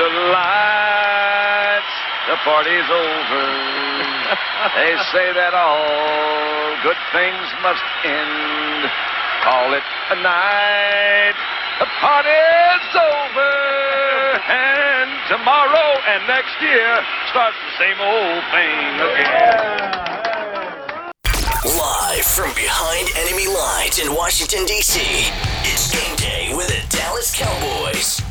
the lights, the party's over. they say that all good things must end. Call it a night. The party's over. And tomorrow and next year starts the same old thing again. Live from behind enemy lines in Washington, D.C., it's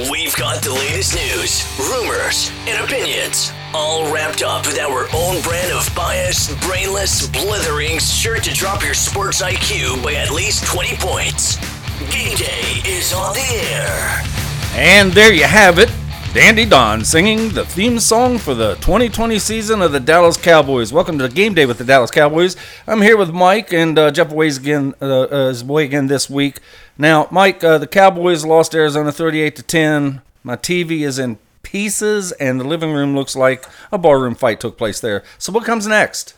We've got the latest news, rumors, and opinions, all wrapped up with our own brand of biased, brainless, blithering, sure to drop your sports IQ by at least 20 points. Game day is on the air. And there you have it. Dandy Don singing the theme song for the 2020 season of the Dallas Cowboys. Welcome to game day with the Dallas Cowboys. I'm here with Mike and uh, Jeff Ways again uh, uh, is away again this week. Now, Mike, uh, the Cowboys lost Arizona 38 to 10. My TV is in pieces, and the living room looks like a barroom fight took place there. So, what comes next?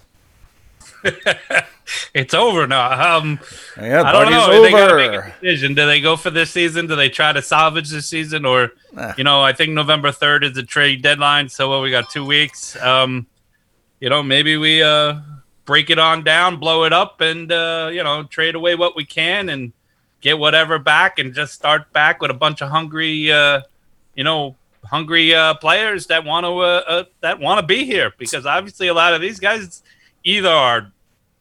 it's over now. Um, Yeah, I don't know. They gotta make a decision. Do they go for this season? Do they try to salvage this season, or you know, I think November third is the trade deadline. So well, we got two weeks. Um, you know, maybe we uh break it on down, blow it up, and uh, you know, trade away what we can and get whatever back, and just start back with a bunch of hungry, uh, you know, hungry uh, players that want to uh, uh, that want to be here because obviously a lot of these guys either are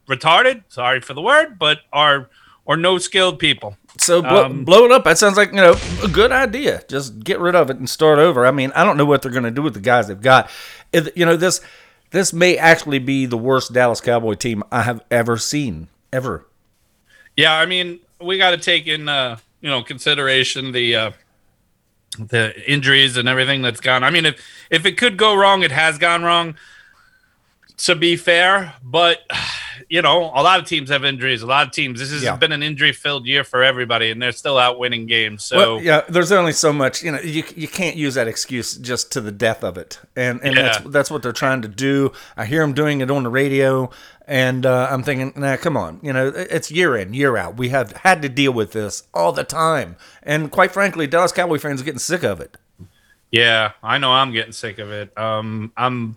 retarded, sorry for the word, but are or no skilled people. So blo- Um, blow it up. That sounds like you know a good idea. Just get rid of it and start over. I mean, I don't know what they're going to do with the guys they've got. It, you know this this may actually be the worst Dallas Cowboy team I have ever seen ever. Yeah, I mean, we got to take in uh, you know consideration the uh, the injuries and everything that's gone. I mean, if if it could go wrong, it has gone wrong. To be fair, but you know, a lot of teams have injuries. A lot of teams. This has Yeah. been an injury-filled year for everybody, and they're still out winning games. So Well, yeah, there's only so much. You know, you you can't use that excuse just to the death of it, and and that's that's what they're trying to do. I hear them doing it on the radio, and uh, I'm thinking, nah, come on. You know, it's year in, year out. We have had to deal with this all the time, and quite frankly, Dallas Cowboy fans are getting sick of it. Yeah, I know I'm getting sick of it. Um, I'm,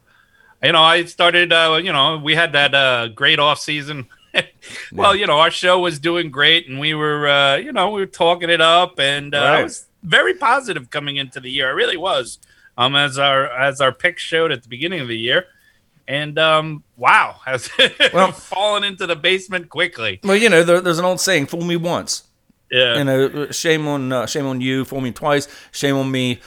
you know, I started, uh, you know, we had that uh, great off season. well, you know, our show was doing great, and we were, uh, you know, we were talking it up, and uh, I was very positive coming into the year. I really was. Um, as our as our picks showed at the beginning of the year, and um, wow, has Well- fallen into the basement quickly. Well, you know, there, there's an old saying: "Fool me once." Yeah, You know, shame on uh, shame on you. Fool me twice. Shame on me.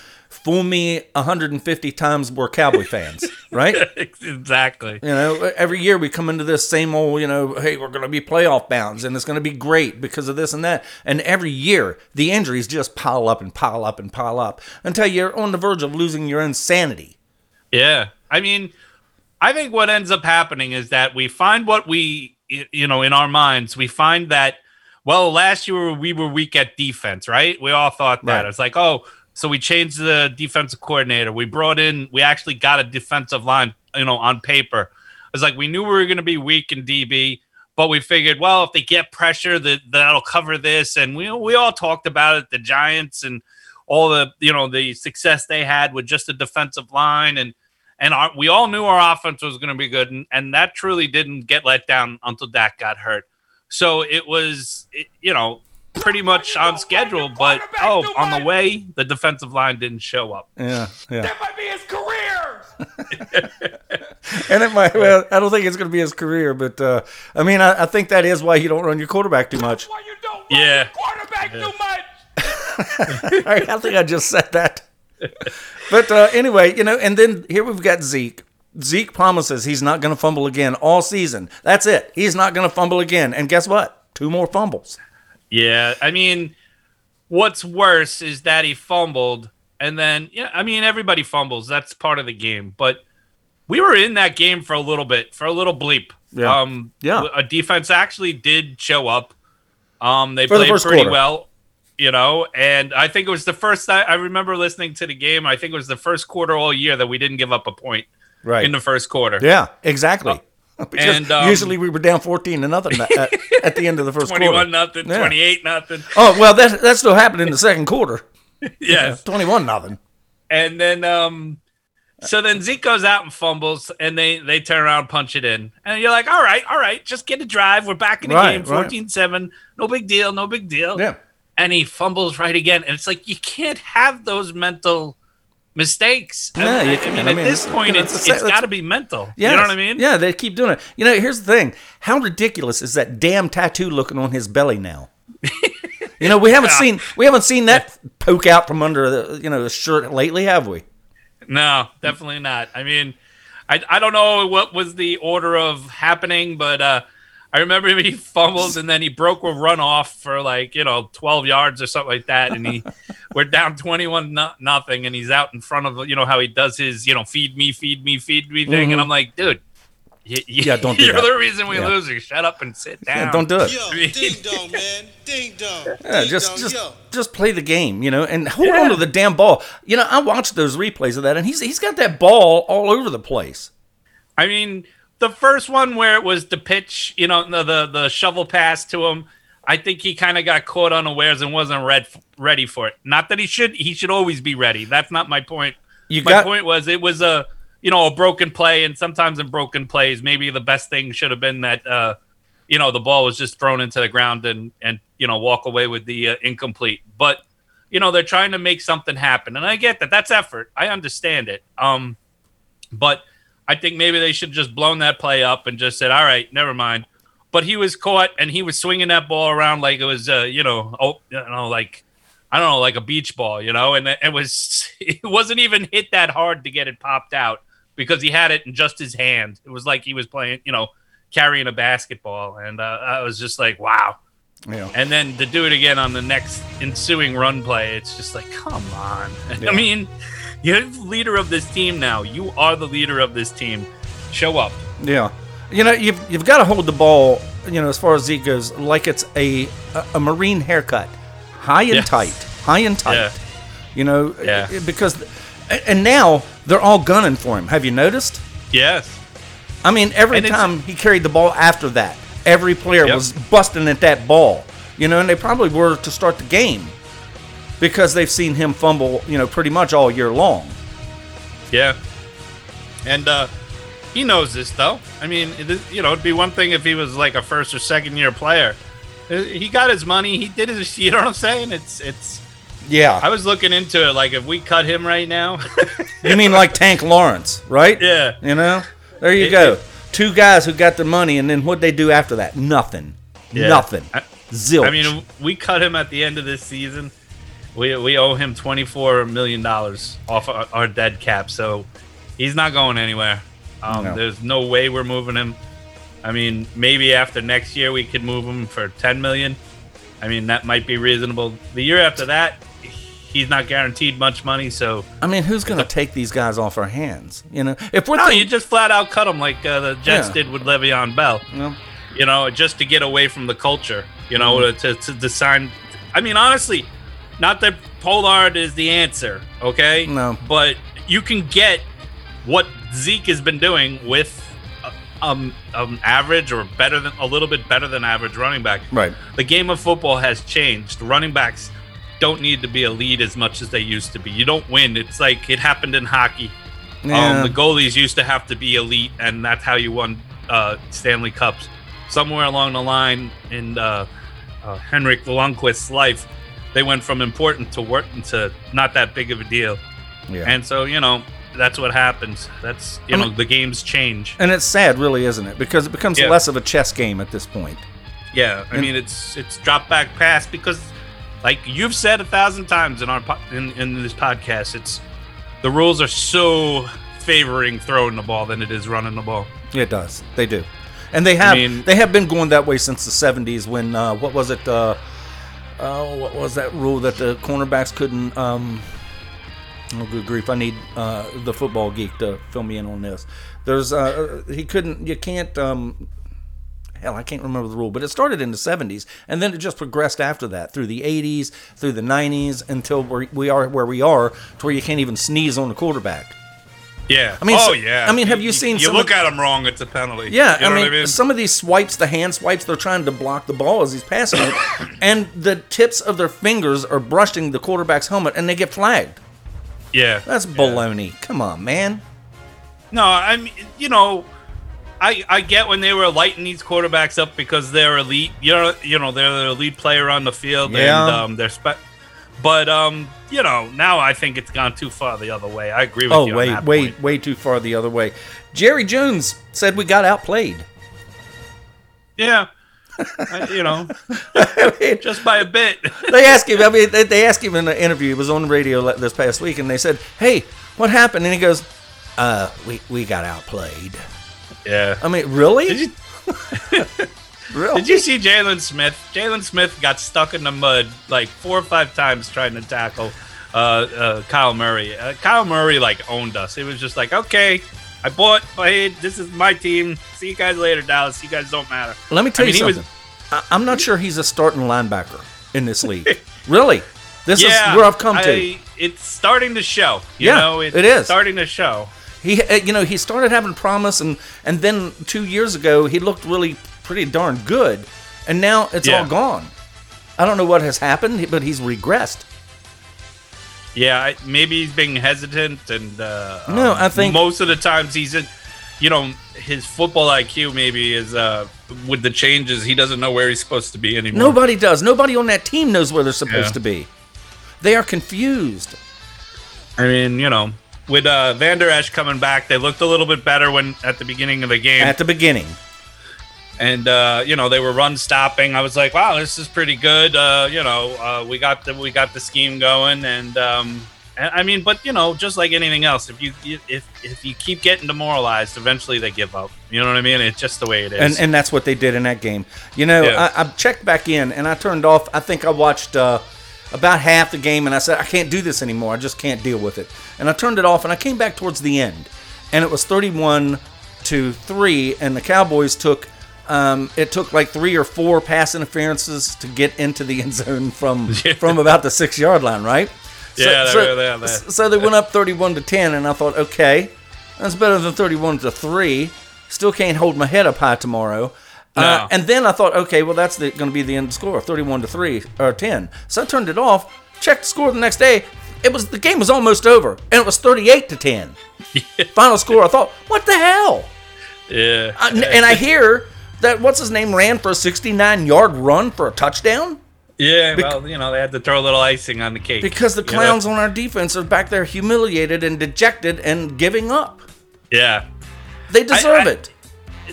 Fool me 150 times. We're Cowboy fans, right? exactly. You know, every year we come into this same old, you know, hey, we're going to be playoff bounds and it's going to be great because of this and that. And every year the injuries just pile up and pile up and pile up until you're on the verge of losing your own sanity. Yeah. I mean, I think what ends up happening is that we find what we, you know, in our minds, we find that, well, last year we were weak at defense, right? We all thought that. Right. It's like, oh, so we changed the defensive coordinator. We brought in, we actually got a defensive line, you know, on paper. It's like we knew we were going to be weak in DB, but we figured, well, if they get pressure, that that'll cover this. And we we all talked about it, the Giants and all the you know the success they had with just a defensive line and and our, we all knew our offense was going to be good, and, and that truly didn't get let down until Dak got hurt. So it was, it, you know, pretty much on schedule, but oh, on the way, the defensive line didn't show up. Yeah, yeah. That might be his career. And it might, well, I don't think it's going to be his career, but uh, I mean, I, I think that is why you don't run your quarterback too much. Why you don't run Yeah. the quarterback too much? I, I think I just said that. But uh, anyway, you know, and then here we've got Zeke. Zeke promises he's not going to fumble again all season. That's it. He's not going to fumble again. And guess what? Two more fumbles. Yeah, I mean, what's worse is that he fumbled, and then yeah, I mean everybody fumbles. That's part of the game. But we were in that game for a little bit, for a little bleep. Yeah. Um, Yeah. A defense actually did show up. Um, they For played first pretty quarter. well, you know, and I think it was the first time I remember listening to the game. I think it was the first quarter all year that we didn't give up a point Right. in the first quarter. yeah, exactly. because and, um, usually we were down 14 to nothing at, at the end of the first 21 quarter. nothing, Yeah. 28 nothing. Oh, well, that, that still happened in the second quarter. Yes. 21 nothing. and then um, so then Zeke goes out and fumbles, and they they turn around, punch it in, and you're like, all right, all right, just get a drive. We're back in the Right, game, right. 14-7. no big deal, no big deal. Yeah. and he fumbles right again, and it's like you can't have those mental mistakes. No, I, you I mean, I at this point, it's it's it's got to be mental. Yes. You know what I mean? Yeah, they keep doing it. You know, here's the thing: how ridiculous is that damn tattoo looking on his belly now? you know, we haven't Yeah. seen we haven't seen that poke out from under the you know the shirt lately, have we? No, definitely not. I mean, I, I don't know what was the order of happening, but uh, I remember he fumbled and then he broke a run off for like you know twelve yards or something like that, and he we're down twenty one no, nothing, and he's out in front of you know how he does his you know feed me, feed me, feed me thing, and I'm like, dude. y- y- Mm-hmm. Yeah, don't do You're that. the reason we Yeah. lose. You shut up and sit down. Yeah, don't do it. Yo, ding dong, man. Ding dong. Yeah, ding just dong, just yo. just play the game, you know, and hold on to the damn ball. You know, I watched those replays of that, and he's he's got that ball all over the place. I mean, the first one where it was the pitch, you know, the the, the shovel pass to him, I think he kind of got caught unawares and wasn't red, ready for it. Not that he should he should always be ready. That's not my point. You my got point was it was a you know a broken play, and sometimes in broken plays, maybe the best thing should have been that uh, you know the ball was just thrown into the ground and and you know walk away with the uh, incomplete. But you know they're trying to make something happen, and I get that. That's effort. I understand it. Um, but I think maybe they should have just blown that play up and just said, "All right, never mind." But he was caught, and he was swinging that ball around like it was, uh, you know, oh, you know, like I don't know, like a beach ball, you know. And it was, it wasn't even hit that hard to get it popped out because he had it in just his hand. It was like he was playing, you know, carrying a basketball, and uh, I was just like, wow. Yeah. And then to do it again on the next ensuing run play, it's just like, come on. Yeah. I mean, you're the leader of this team now. You are the leader of this team. Show up. Yeah. You know, you've, you've got to hold the ball, you know, as far as Zeke goes, like it's a, a, a Marine haircut. High and Yes. tight. High and tight. Yeah. You know, Yeah. because, and now they're all gunning for him. Have you noticed? Yes. I mean, every And time he carried the ball after that, every player Yep. was busting at that ball. You know, and they probably were to start the game because they've seen him fumble, you know, pretty much all year long. Yeah. And uh, he knows this, though. I mean, it, you know, it'd be one thing if he was like a first or second year player. Uh, He got his money. He did his. You know what I'm saying? It's it's. Yeah. I was looking into it. Like, if we cut him right now, you mean like Tank Lawrence, right? yeah, You know? There you It- go. it- Two guys who got the money, and then what'd they do after that? Nothing. Yeah. Nothing. I- Zilch. I mean, we cut him at the end of this season. We we owe him twenty four million dollars off our, our dead cap, so he's not going anywhere. Um, No. There's no way we're moving him. I mean, maybe after next year we could move him for ten million. I mean, that might be reasonable. The year after that, he's not guaranteed much money, so I mean, who's going to take these guys off our hands? You know, if we're no, thinking- you just flat out cut them like uh, the Jets Yeah. did with Le'Veon Bell. No. you know, just to get away from the culture, you know, Mm-hmm. to, to design. I mean, honestly, not that Pollard is the answer, okay? No. But you can get what Zeke has been doing with uh, um, um average or better than a little bit better than average running back. right. The game of football has changed. Running backs don't need to be elite as much as they used to be. You don't win. It's like it happened in hockey. Yeah. Um, the goalies used to have to be elite, and that's how you won uh, Stanley Cups. Somewhere along the line in uh, uh, Henrik Lundqvist's life, they went from important to work to not that big of a deal. yeah. And so, you know, that's what happens. That's you I know, the games change. And it's sad, really, isn't it? Because it becomes Yeah. less of a chess game at this point. Yeah, I And- mean, it's it's drop back pass because, like you've said a thousand times in our po- in, in this podcast, it's the rules are so favoring throwing the ball than it is running the ball. It does. They do. And they have mean- they have been going that way since the 70s when uh, what was it uh, uh, what was that rule that the cornerbacks couldn't um oh good grief I need uh, the football geek to fill me in on this. There's uh, he couldn't you can't um hell I can't remember the rule but it started in the 70s and then it just progressed after that through the 80s through the 90s until we we are where we are to where you can't even sneeze on the quarterback. Yeah. I mean, oh so- yeah. I mean, have you seen You some look of- at him wrong, it's a penalty. Yeah, You know I, mean, what I mean? some of these swipes, the hand swipes, they're trying to block the ball as he's passing it, and the tips of their fingers are brushing the quarterback's helmet, and they get flagged. Yeah. That's baloney. Come on, man. No, I mean, you know, I I get when they were lighting these quarterbacks up because they're elite. You know, you know they're the elite player on the field, Yeah. and um, they're spe- But um, you know, now I think it's gone too far the other way. I agree with Oh, you. on way, way, point. way too far the other way. Jerry Jones said we got outplayed. Yeah. I- you know, just by a bit. they asked him. I mean, they, they asked him in an interview. It was on the radio this past week, and they said, "Hey, what happened?" And he goes, "Uh, we we got outplayed." yeah. I mean, really? Did you really? Did you see Jaylon Smith? Jaylon Smith got stuck in the mud like four or five times trying to tackle uh, uh, Kyle Murray. Uh, Kyle Murray like owned us. It was just like, okay, I bought, played. This is my team. See you guys later, Dallas. You guys don't matter. Let me tell I mean, you was- something. I, I'm not sure he's a starting linebacker in this league. really? This yeah, is where I've come to. It's starting to show. You Yeah, know, it's it is. starting to show. He, uh, you know, he started having promise, and and then two years ago he looked really pretty darn good, and now it's Yeah. all gone. I don't know what has happened, but he's regressed. Yeah, maybe he's being hesitant, and uh, No, um, I think- most of the times he's in. You know, his football IQ maybe is uh, with the changes. He doesn't know where he's supposed to be anymore. Nobody does. Nobody on that team knows where they're supposed Yeah. to be. They are confused. I mean, you know, with uh, Vander Esch coming back, they looked a little bit better when at the beginning of the game, At the beginning, and uh, you know they were run stopping. I was like, wow, this is pretty good. Uh, you know, uh, we got the we got the scheme going, and um, and- I mean, but you know, just like anything else, if you if if you keep getting demoralized, eventually they give up. You know what I mean? It's just the way it is. and and that's what they did in that game. You know, Yeah. I, I checked back in and I turned off. I think I watched uh, about half the game, and I said I can't do this anymore. I just can't deal with it. And I turned it off, and I came back towards the end, and it was thirty-one to three, and the Cowboys took. Um, it took like three or four pass interferences to get into the end zone from from about the six yard line, right? Yeah, they so, there, there. so they went up 31 to 10, and I thought, okay, that's better than 31 to 3. Still can't hold my head up high tomorrow. Uh, and then I thought, okay, well, that's going to be the end score 31 to 3 or 10. So I turned it off, checked the score the next day. It was the game was almost over, and it was 38 to 10. Final score. I thought, what the hell? yeah, I- and I hear that what's his name ran for a 69 yard run for a touchdown yeah. Well, you know, they had to throw a little icing on the cake because the You know? clowns on our defense are back there humiliated and dejected and giving up. Yeah. They deserve I- it.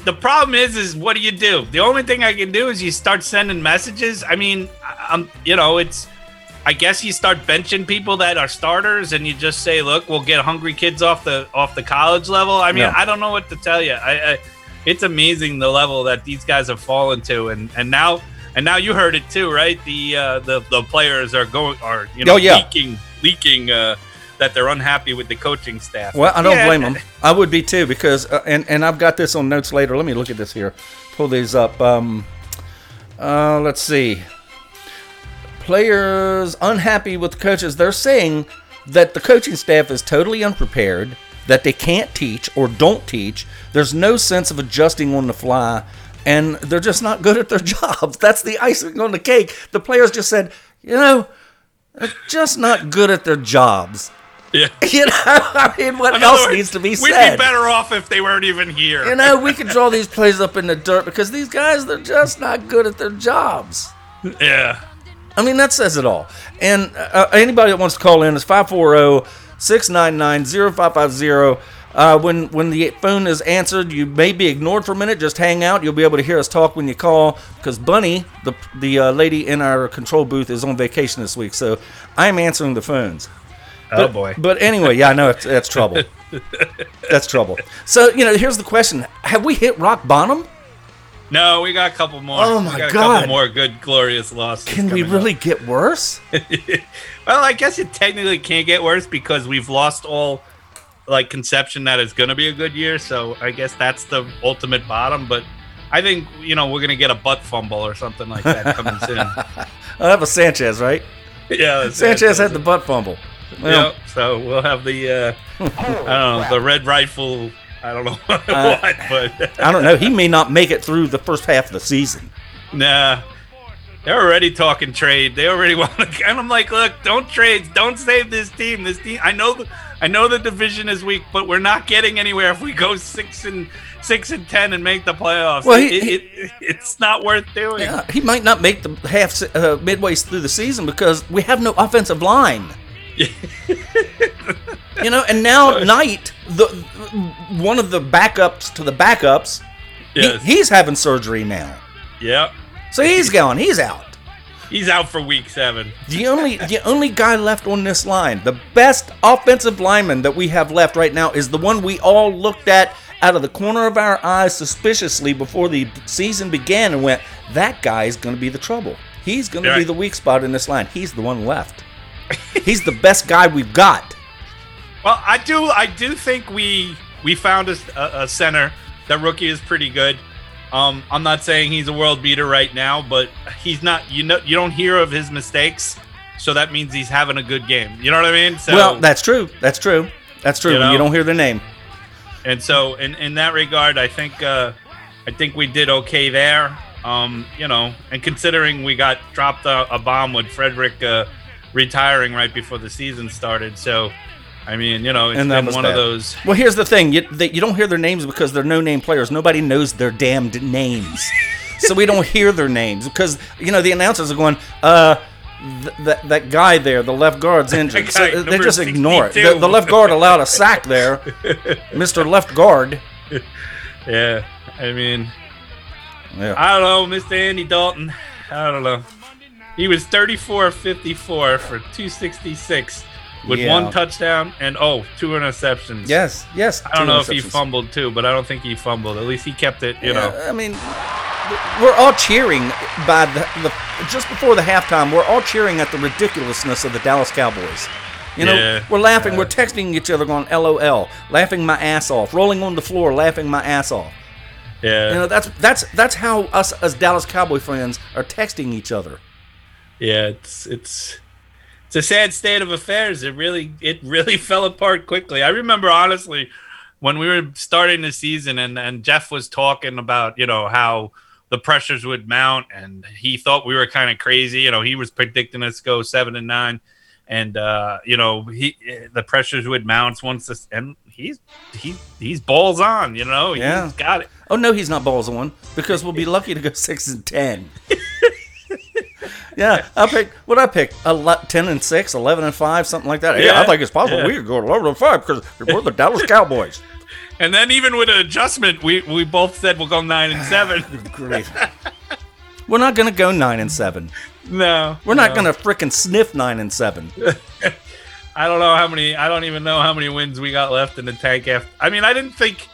the problem is is what do you do the only thing i can do is you start sending messages i mean I- i'm you know it's i guess you start benching people that are starters and you just say look we'll get hungry kids off the off the college level i mean Yeah. i don't know what to tell you I, I it's amazing the level that these guys have fallen to and and now and now you heard it too right the uh the, the players are going are you know Oh, yeah. leaking leaking uh that they're unhappy with the coaching staff Well, I don't Yeah, blame them. I would be too because, uh, and and I've got this on notes later. Let me look at this here. Pull these up. Um, uh, let's see. Players unhappy with the coaches. They're saying that the coaching staff is totally unprepared, that they can't teach or don't teach. There's no sense of adjusting on the fly, and they're just not good at their jobs. That's the icing on the cake. The players just said, you know, they're just not good at their jobs. yeah You know, I mean, what In else words, needs to be said? We'd be better off if they weren't even here. You know, we could draw these plays up in the dirt because these guys, they're just not good at their jobs. yeah. I mean, that says it all. And uh, anybody that wants to call in is 540 699 0550. Uh, when when the phone is answered, you may be ignored for a minute. Just hang out. You'll be able to hear us talk when you call because Bunny, the the uh, lady in our control booth, is on vacation this week. So I'm answering the phones. Oh boy. But anyway, yeah, I know it's, that's trouble. that's trouble. So you know, here's the question: Have we hit rock bottom? No, we got a couple more. Oh, We my got a God. couple more good, glorious losses. Can we really get worse? well, I guess it technically can't get worse because we've lost all like conception that it's going to be a good year. So I guess that's the ultimate bottom. But I think you know we're going to get a butt fumble or something like that coming soon. Oh, that was Sanchez, right? yeah, Sanchez had the butt fumble. Well, Yep. So we'll have the uh, I don't know the red rifle. I don't know what, Uh, but I don't know. He may not make it through the first half of the season. nah. They're already talking trade. They already want to. And I'm like, look, don't trade. Don't save this team. This team. I know. The, I know the division is weak, but we're not getting anywhere if we go six and six and ten and make the playoffs. Well, it, he- it, it, it's not worth doing. Yeah, he might not make the half uh, midway through the season because we have no offensive line. you know, and now Knight, the one of the backups to the backups, he- he's having surgery now, Yep. So he's gone. He's out. He's out for week seven. The only the only guy left on this line, the best offensive lineman that we have left right now, is the one we all looked at out of the corner of our eyes suspiciously before the season began and went, "That guy is going to be the trouble. He's going to be the weak spot in this line. He's the one left. He's the best guy we've got." Well, I do. I do think we we found a, a, a center. That rookie is pretty good. Um, I'm not saying he's a world beater right now, but he's not. You know, you don't hear of his mistakes, so that means he's having a good game. You know what I mean? So, well, that's true. That's true. That's true. You when you don't hear their name. and so in in that regard, I think uh, I think we did okay there. Um, you know, and considering we got dropped a, a bomb with Frederick uh, retiring right before the season started, so I mean, you know, it's And that been one of those. Well, here's the thing: you, they, you don't hear their names because they're no-name players. Nobody knows their damned names, so we don't hear their names because you know the announcers are going, "Uh, th- that that guy there, the left guard's injured." That So they number just ignore it. The, the left guard allowed a sack there, Mister Left Guard. Yeah, I mean, Yeah. I don't know, Mr. Andy Dalton. I don't know. He was 34 54 for 266 with Yeah. one touchdown and oh, two interceptions. Yes, yes. I don't know if he fumbled too, but I don't think he fumbled. At least he kept it, you know. I mean, we're all cheering by the, the just before the halftime. We're all cheering at the ridiculousness of the Dallas Cowboys. You know, Yeah. we're laughing, we're texting each other, going "LOL," laughing my ass off, rolling on the floor, laughing my ass off. Yeah. You know, that's that's that's how us as Dallas Cowboy fans are texting each other. yeah, it's it's it's a sad state of affairs. It really it really fell apart quickly. I remember honestly when we were starting the season and and Jeff was talking about, you know, how the pressures would mount and he thought we were kind of crazy, you know, he was predicting us go 7 and 9 and uh, you know, he the pressures would mount once this and he's he he's balls on, you know. Yeah. He's got it. Oh no, he's not balls on because we'll be lucky to go six and ten. yeah, I picked what I picked a lot, ten and six, 11 and five, something like that. Yeah, I think it's possible yeah. we could go eleven and five because we're the Dallas Cowboys. And then even with an adjustment, we we both said we'll go 9 and 7. Great. We're not gonna go nine and seven. no. We're not no. gonna frickin' sniff nine and seven. I don't know how many. I don't even know how many wins we got left in the tank. After I mean, I didn't think.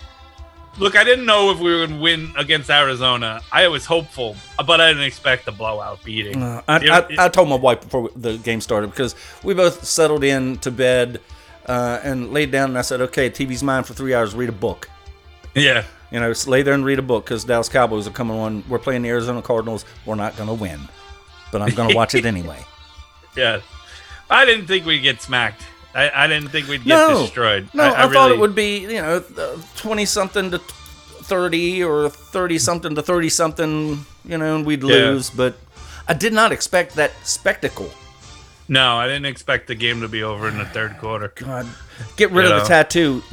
Look, I didn't know if we were going to win against Arizona. I was hopeful, but I didn't expect a blowout beating. Uh, I, It- I, it- I told my wife before the game started because we both settled in to bed uh, and laid down, and I said, "Okay, TV's mine for three hours. Read a book." yeah, You know, lay there and read a book because Dallas Cowboys are coming on. We're playing the Arizona Cardinals. We're not going to win, but I'm going to watch it anyway. yeah. I didn't think we'd get smacked. I, I didn't think we'd get No, destroyed. No, I, thought really- it would be you know twenty something to thirty or thirty something to thirty something. You know, and we'd Yeah. lose, but I did not expect that spectacle. No, I didn't expect the game to be over in the third quarter. God, get rid You of know? the tattoo,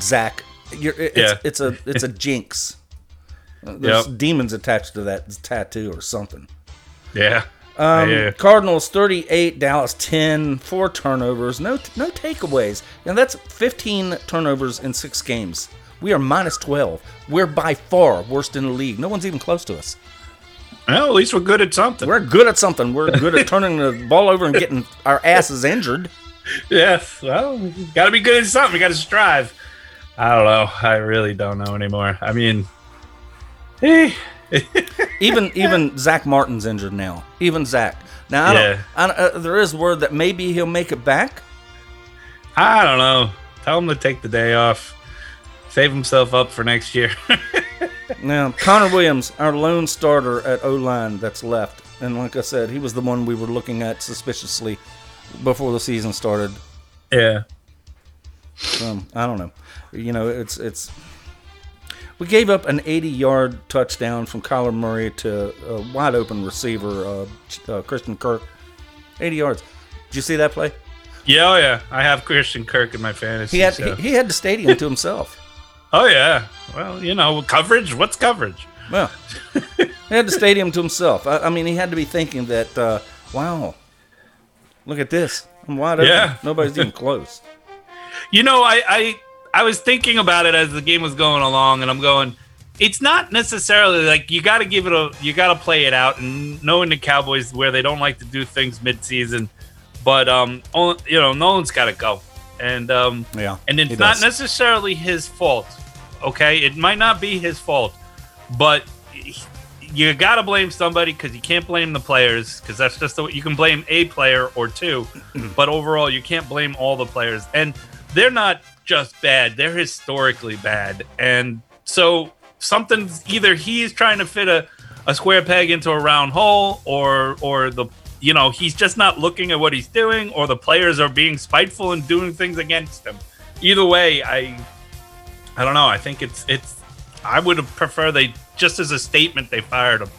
Zach. You're, it's, Yeah. it's a it's a jinx. There's Yep. demons attached to that tattoo or something. Yeah. Um, Yeah. Cardinals 38, Dallas 10, four turnovers, no no takeaways. Now that's 15 turnovers in six games. We are minus 12. We're by far worst in the league. No one's even close to us. Well, at least we're good at something. We're good at something. We're good at turning the ball over and getting our asses injured. Yes. Well, got to be good at something. We got to strive. I don't know. I really don't know anymore. I mean, eh. Even even Zack Martin's injured now. Even Zack. Now I Yeah. don't, I don't, uh, there is word that maybe he'll make it back. I don't know. Tell him to take the day off. Save himself up for next year. Now Connor Williams, our lone starter at O line that's left, and like I said, he was the one we were looking at suspiciously before the season started. yeah. Um, I don't know. You know, it's it's We gave up an 80-yard touchdown from Kyler Murray to a wide open receiver, uh, uh, Christian Kirk. 80 yards. Did you see that play? Yeah, oh yeah. I have Christian Kirk in my fantasy. He had so- he, he had the stadium to himself. oh yeah. Well, you know, coverage. What's coverage? Well, he had the stadium to himself. I, I mean, he had to be thinking that, uh, wow, look at this. I'm wide open. Yeah. Nobody's even close. You know, I, I I was thinking about it as the game was going along, and I'm going. It's not necessarily like you got to give it a, you got to play it out, and knowing the Cowboys where they don't like to do things mid-season, but um, you know, Nolan's got to go, and um, Yeah, and it's not does. necessarily his fault. Okay, it might not be his fault, but you got to blame somebody because you can't blame the players because that's just the you can blame a player or two, but overall you can't blame all the players, and they're not just bad; they're historically bad, and so something's either he's trying to fit a, a square peg into a round hole, or or the you know he's just not looking at what he's doing, or the players are being spiteful and doing things against him. Either way, I I don't know. I think it's it's. I would prefer they just as a statement they fired him.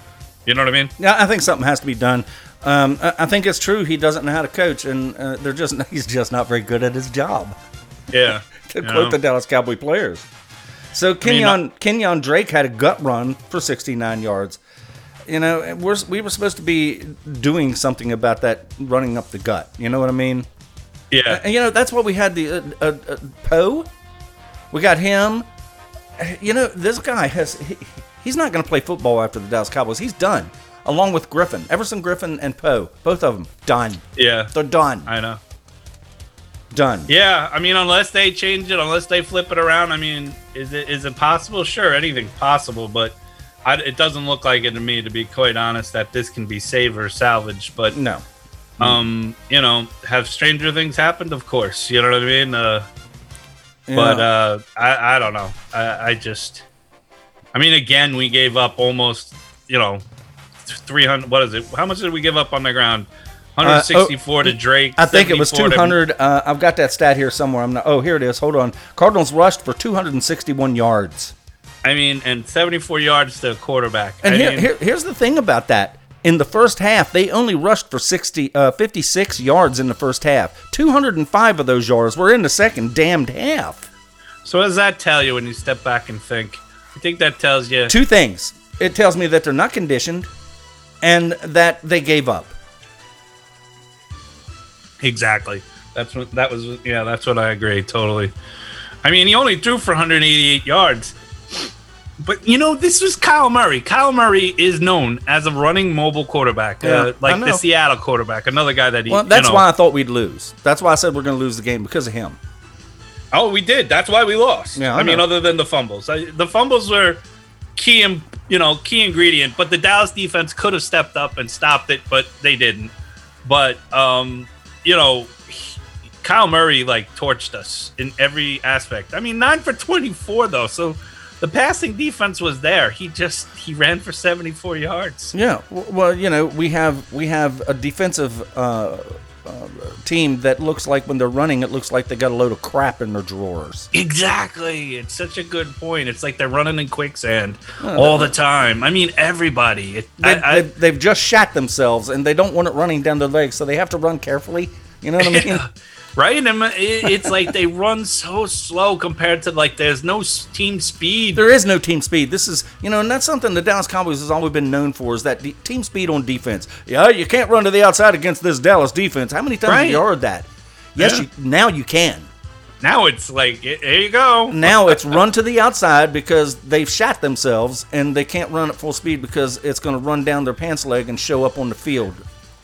You know what I mean? Yeah, I think something has to be done. Um, I, I think it's true he doesn't know how to coach, and uh, they're just he's just not very good at his job. Yeah. To quote know? the Dallas Cowboy players. So mean, Kenyan Kenyan Drake had a gut run for 69 yards. You know, we're we were supposed to be doing something about that running up the gut. You know what I mean? yeah. And you know that's what we had the uh, uh, uh, Poe. We got him. You know this guy has he, he's not going to play football after the Dallas Cowboys. He's done. Along with Griffen, Everson Griffen and Poe, both of them done. Yeah. They're done. I know. Done. Yeah, I mean, unless they change it, unless they flip it around, I mean, is it is it possible? Sure, anything's possible, but I, it doesn't look like it to me, to be quite honest, that this can be saved or salvaged. But No. um, you know, have stranger things happened? Of course, you know what I mean. Uh, Yeah. But uh, I I don't know. I I just, I mean, again, we gave up almost, you know, three hundred. What is it? How much did we give up on the ground? One hundred sixty-four to Drake. Uh, oh, I think it was 74 to- 200. Uh, I've got that stat here somewhere. I'm not. Oh, here it is. Hold on. Cardinals rushed for 261 yards. I mean, and seventy-four yards to quarterback. And here, here, here's the thing about that. In the first half, they only rushed for 60, uh, 56 yards in the first half. 205 of those yards were in the second damned half. So what does that tell you when you step back and think? I think that tells you. Two things. It tells me that they're not conditioned and that they gave up. Exactly. That's what that was. Yeah, that's what I agree totally. I mean, he only threw for 188 yards. But you know, this was Kyle Murray. Kyle Murray is known as a running mobile quarterback, Yeah, uh, like the Seattle quarterback, another guy that he. Well, you that's know- why I thought we'd lose. That's why I said we're going to lose the game because of him. Oh, we did. That's why we lost. Yeah, I I, mean, other than the fumbles, I, the fumbles were key, in, you know, key ingredient. But the Dallas defense could have stepped up and stopped it, but they didn't. But um, you know, Kyle Murray like torched us in every aspect. I mean, nine for twenty-four though, so the passing defense was there. He just he ran for seventy-four yards. Yeah, well, you know, we have we have a defensive uh, uh, team that looks like when they're running, it looks like they got a load of crap in their drawers. Exactly. It's such a good point. It's like they're running in quicksand all the time. I mean, everybody. It, They, I, I, they've, they've just shat themselves, and they don't want it running down their legs, so they have to run carefully. You know what I mean? Right? And uh, it's like they run so slow compared to like there's no team speed. there is no team speed. This is, you know, and that's something the Dallas Cowboys has always been known for is that de- team speed on defense. Yeah, you can't run to the outside against this Dallas defense. How many times have you heard that? Yes, Yeah. you, now you can. Now it's like here you go. Now it's run to the outside because they've shot themselves and they can't run at full speed because it's going to run down their pants leg and show up on the field.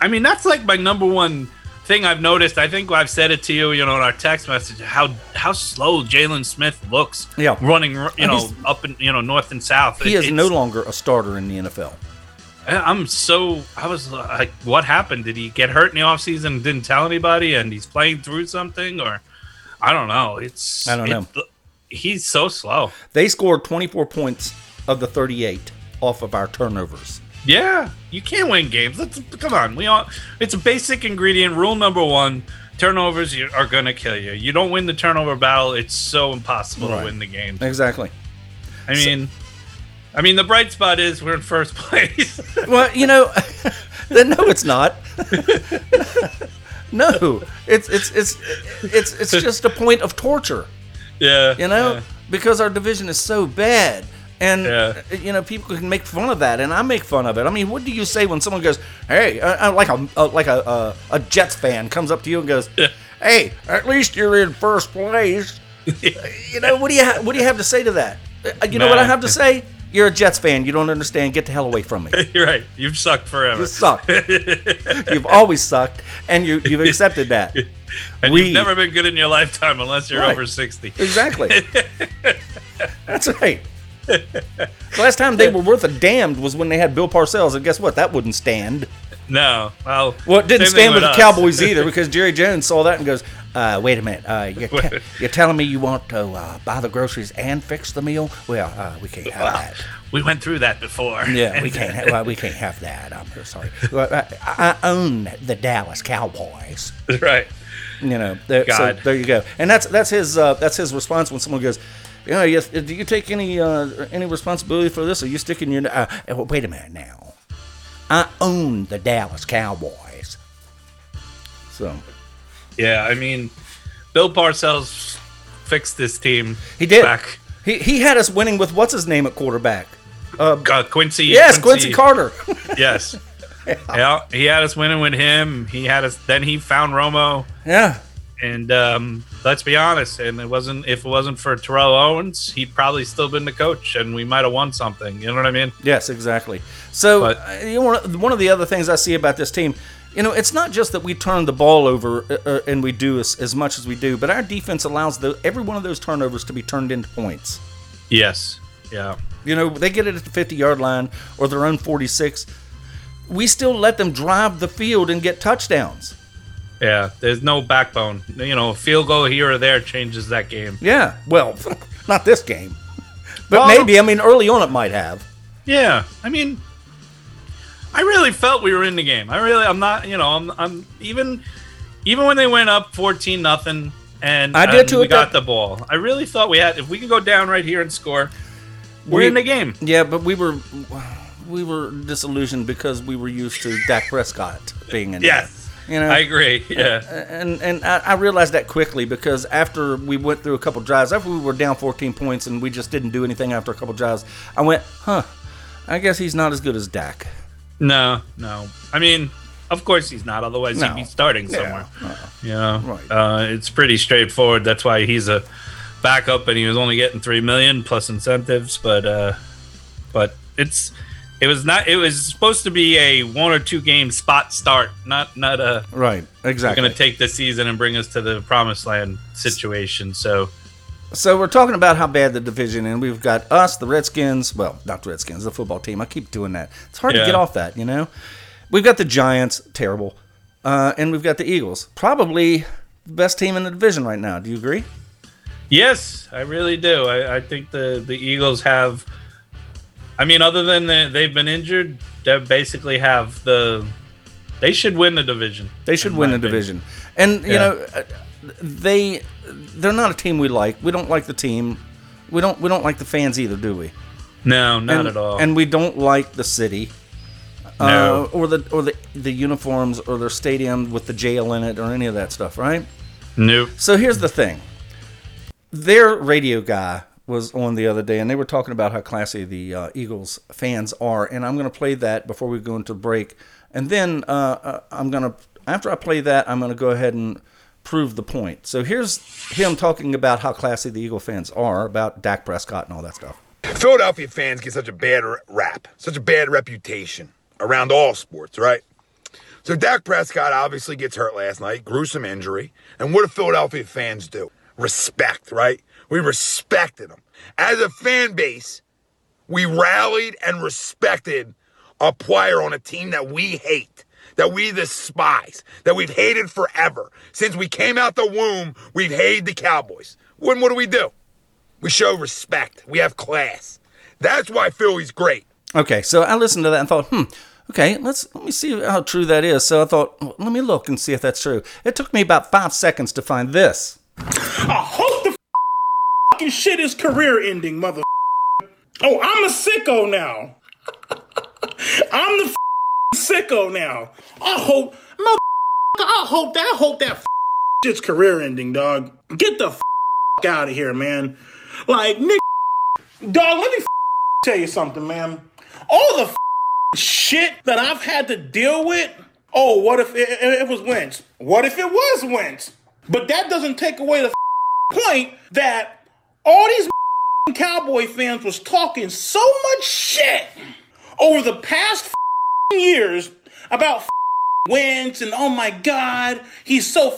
I mean, that's like my number one thing I've noticed. I think I've said it to you, you know, in our text message. How how slow Jaylon Smith looks. Yeah. running, you know, up and you know north and south. He It- is no longer a starter in the NFL. I'm so I was like, what happened? Did he get hurt in the offseason and didn't tell anybody, and he's playing through something, or I don't know. It's I don't know. it- He's so slow. They scored 24 points of the 38 off of our turnovers. Yeah, you can't win games. Let's come on. We all. It's a basic ingredient. Rule number one: turnovers are gonna kill you. You don't win the turnover battle. It's so impossible Right. to win the game. Exactly. I mean, I mean, the bright spot is we're in first place. Well, you know, no, it's not. no, it's it's it's it's it's just a point of torture. yeah, you know, yeah. because our division is so bad. And Yeah. uh, you know, people can make fun of that, and I make fun of it. I mean, what do you say when someone goes, "Hey," uh, uh, like a uh, like a uh, a Jets fan comes up to you and goes, "Hey, at least you're in first place." you know, what do you ha- what do you have to say to that? Uh, You know what I have to say? You're a Jets fan. You don't understand. Get the hell away from me. You're right. You've sucked forever. You suck. you've always sucked, and you you've accepted that. and we- you've never been good in your lifetime unless you're Right. over 60. Exactly. That's right. The last time they were worth a damned was when they had Bill Parcells, and guess what? That wouldn't stand. No. Well, Well, it didn't stand with the. Cowboys either because Jerry Jones saw that and goes, uh, "Wait a minute, uh, you're, te- you're telling me you want to uh, buy the groceries and fix the meal? Well, uh, we can't have that. We went through that before. Yeah, we can't. Ha- well, we can't have that. I'm so sorry. I, I own the Dallas Cowboys. right. You know, there, so there you go. And that's that's his uh, that's his response when someone goes, know, yes, do you take any uh, any responsibility for this? Are you sticking your? Uh, wait a minute now. I own the Dallas Cowboys. So Yeah, I mean, Bill Parcells fixed this team. he did. Back. He he had us winning with what's his name at quarterback? Uh, Quincy. Yes, Quincy, Carter. Yes. yeah, he had us winning with him. He had us. Then he found Romo, yeah. And um, let's be honest. And it wasn't if it wasn't for Terrell Owens, he'd probably still been the coach, and we might have won something. You know what I mean? Yes, exactly. So, But- uh, you know, one- of the other things I see about this team, you know, it's not just that we turn the ball over uh, uh, and we do as, as much as we do, but our defense allows the, every one of those turnovers to be turned into points. Yes. Yeah. You know, they get it at the 50 yard line or their own 46. We still let them drive the field and get touchdowns. Yeah. There's no backbone. You know, a field goal here or there changes that game. Yeah, well, not this game. But Well- maybe, I mean, early on it might have. Yeah, I mean, I really felt we were in the game. I really, I'm not, you know, I'm, I'm even, even when they went up fourteen nothing, and I did too We got the ball. I really thought we had. If we could go down right here and score, we're We- in the game. Yeah, but we were we were disillusioned because we were used to Dak Prescott being in there. You know, I agree. Yeah, and and I, I realized that quickly because after we went through a couple drives, after we were down 14 points and we just didn't do anything after a couple drives, I went, huh? I guess he's not as good as Dak. no, no. I mean, of course he's not. Otherwise, No. he'd be starting somewhere. Yeah, You know, Right. uh, it's pretty straightforward. That's why he's a backup, and he was only getting three million plus incentives. But uh, but it's it was not. It was supposed to be a one or two game spot start, not not a Right, exactly. going to take the season and bring us to the promised land situation. So So we're talking about how bad the division, and we've got us, the Redskins. Well, not the Redskins, the football team. I keep doing that. It's hard to get off that, you know. We've got the Giants, terrible, uh, and we've got the Eagles, probably the best team in the division right now. Do you agree? yes, I really do. I, I think the the Eagles have. I mean, other than the, they've been injured, they basically have the. They should win the division. They should win the opinion. division, and you Yeah. know, uh, they they're not a team we like. We don't like the team. We don't we don't like the fans either, do we? No, not and, at all. And we don't like the city. No. Uh, or the or the the uniforms or their stadium with the jail in it or any of that stuff, right? nope. So here's the thing. Their radio guy was on the other day, and they were talking about how classy the uh, Eagles fans are. And I'm going to play that before we go into break. And then uh, uh, I'm going to, after I play that, I'm going to go ahead and prove the point. So here's him talking about how classy the Eagle fans are, about Dak Prescott and all that stuff. Philadelphia fans get such a bad rap, such a bad reputation around all sports, right? So Dak Prescott obviously gets hurt last night, gruesome injury. And what do Philadelphia fans do? Respect, right? We respected him. As a fan base, we rallied and respected a player on a team that we hate, that we despise, that we've hated forever. Since we came out the womb, we've hated the Cowboys. When what do we do? We show respect. We have class. That's why Philly's great. Okay, so I listened to that and thought, hmm, okay, let's let me see how true that is. So I thought, let me look and see if that's true. It took me about five seconds to find this. I hope the fucking shit is career ending, mother. Oh, I'm a sicko now. I'm the sicko now. I hope, mother. I hope that. I hope that shit's career ending, dog. Get the out of here, man. Like, nigga, dog. Let me tell you something, man. All the shit that I've had to deal with. Oh, what if it, it, it was Wentz? What if it was Wentz? But that doesn't take away the point that all these Cowboy fans was talking so much shit over the past years about Wentz and oh my god, he's so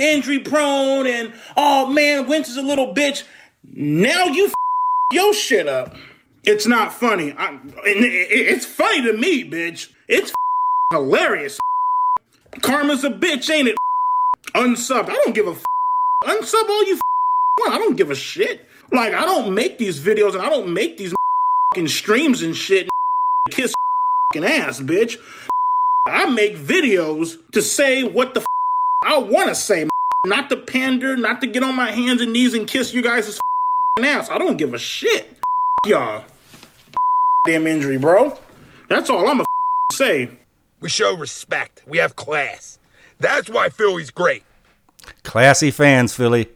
injury prone and oh man, Wentz is a little bitch. Now you your shit up. It's not funny. I, it's funny to me, bitch. It's hilarious. Karma's a bitch, ain't it? Unsub. I don't give a f- unsub all you f- want. I don't give a shit. Like I don't make these videos and I don't make these fucking streams and shit. And kiss fucking ass, bitch. I make videos to say what the f- I want to say, not to pander, not to get on my hands and knees and kiss you guys' ass. I don't give a shit. Y'all, damn injury, bro. That's all I'm gonna say. We show respect. We have class. That's why Philly's great. Classy fans, Philly.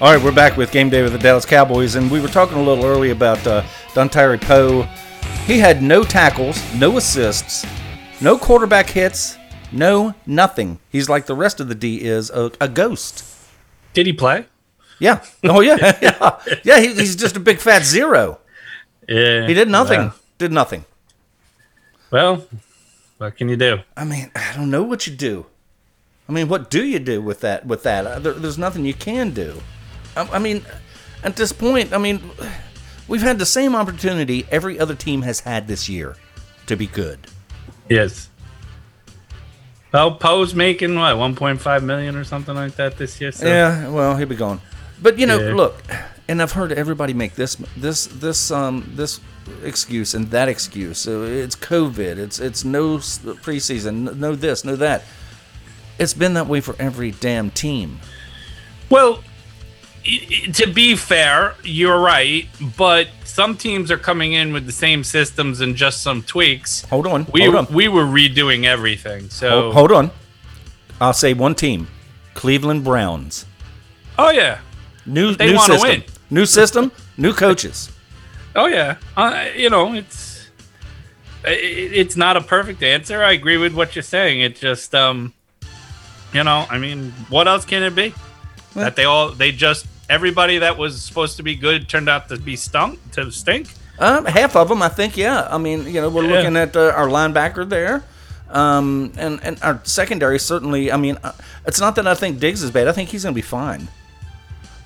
All right, we're back with Game Day with the Dallas Cowboys, and we were talking a little early about uh, Dontari Poe. He had no tackles, no assists, no quarterback hits, No, nothing. He's like the rest of the D is a, a ghost. Did he play? Yeah. Oh yeah. yeah. Yeah. He, he's just a big fat zero. Yeah. He did nothing. Did nothing. well, what can you do? I mean, I don't know what you do. I mean, what do you do with that? With that, Uh, there, there's nothing you can do. I, I mean, at this point, I mean, we've had the same opportunity every other team has had this year to be good. Yes. Well, Poe's making what 1.5 million or something like that this year. So. Yeah, well, he'll be gone. But you know, Yeah. look, and I've heard everybody make this this this um this excuse and that excuse. So it's COVID. It's it's no preseason. No this. No that. It's been that way for every damn team. Well, to be fair, you're right, but some teams are coming in with the same systems and just some tweaks. Hold on. We hold on. we were redoing everything. So Hold, hold on. I'll say one team. Cleveland Browns. oh yeah, New They new system. win. New system. New coaches. oh yeah. Uh, you know, it's i- i- it's not a perfect answer. I agree with what you're saying. It just um, you know, I mean, what else can it be? that they all they just everybody that was supposed to be good turned out to be stunk to stink. Um, half of them, I think. Yeah. I mean, you know, we're Yeah. looking at uh, our linebacker there, um, and and our secondary certainly. I mean, uh, it's not that I think Diggs is bad. I think he's going to be fine.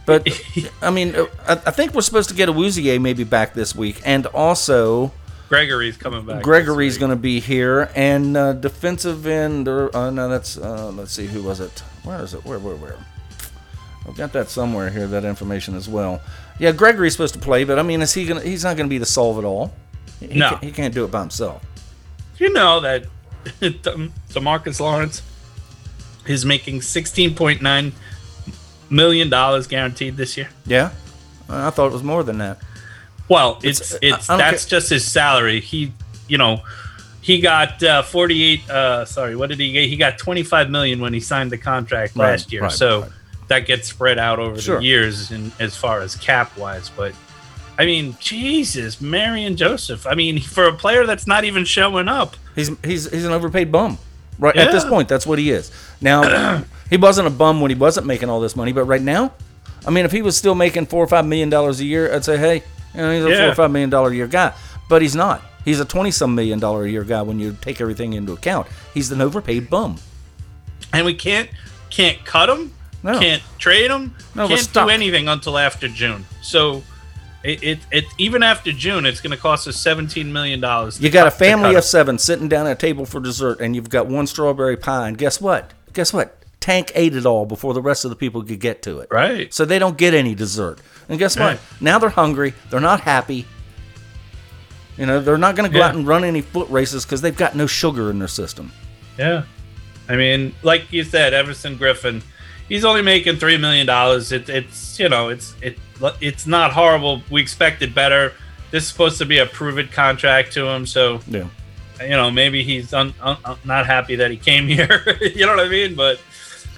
But I mean, uh, I, I think we're supposed to get Awuzie maybe back this week, and also Gregory's coming back. Gregory's going to be here, and uh, defensive end. Or, uh, no, that's uh, let's see, who was it? Where is it? Where, where, where? I've got that somewhere here. That information as well. Yeah, Gregory's supposed to play, but I mean, is he gonna? He's not going to be the solve it all. He No. can't, he can't do it by himself. You know that DeMarcus Lawrence is making sixteen point nine million dollars guaranteed this year. Yeah, I thought it was more than that. Well, it's It's- it's, that's care- just his salary. He, you know, he got uh, forty eight. Uh, sorry, what did he get? He got twenty five million when he signed the contract Right, last year. right, so right. That gets spread out over Sure. the years, in, as far as cap wise. But I mean, Jesus, Marion Joseph. I mean, for a player that's not even showing up. He's he's he's an overpaid bum. Right at this point, that's what he is. Now, he wasn't a bum when he wasn't making all this money, but right now, I mean, if he was still making four or five million dollars a year, I'd say, hey, you know, he's a four or five million dollar a year guy. But he's not. He's a twenty some million dollar a year guy when you take everything into account. He's an overpaid bum. and we can't can't cut him, No. can't trade him, No, can't do anything until after June. So. It, it, it even after June, it's going to cost us seventeen million dollars. You got a family of seven sitting down at a table for dessert, and you've got one strawberry pie. And guess what? Guess what? Tank ate it all before the rest of the people could get to it. Right. So they don't get any dessert. And guess what? Now they're hungry. They're not happy. You know, they're not going to go Yeah. out and run any foot races because they've got no sugar in their system. Yeah, I mean, like you said, Everson Griffen, he's only making three million dollars. It, it's you know, it's it it's not horrible. We expected better. This is supposed to be a prove it contract to him, so Yeah. you know maybe he's un, un, un- not happy that he came here. you know what I mean? But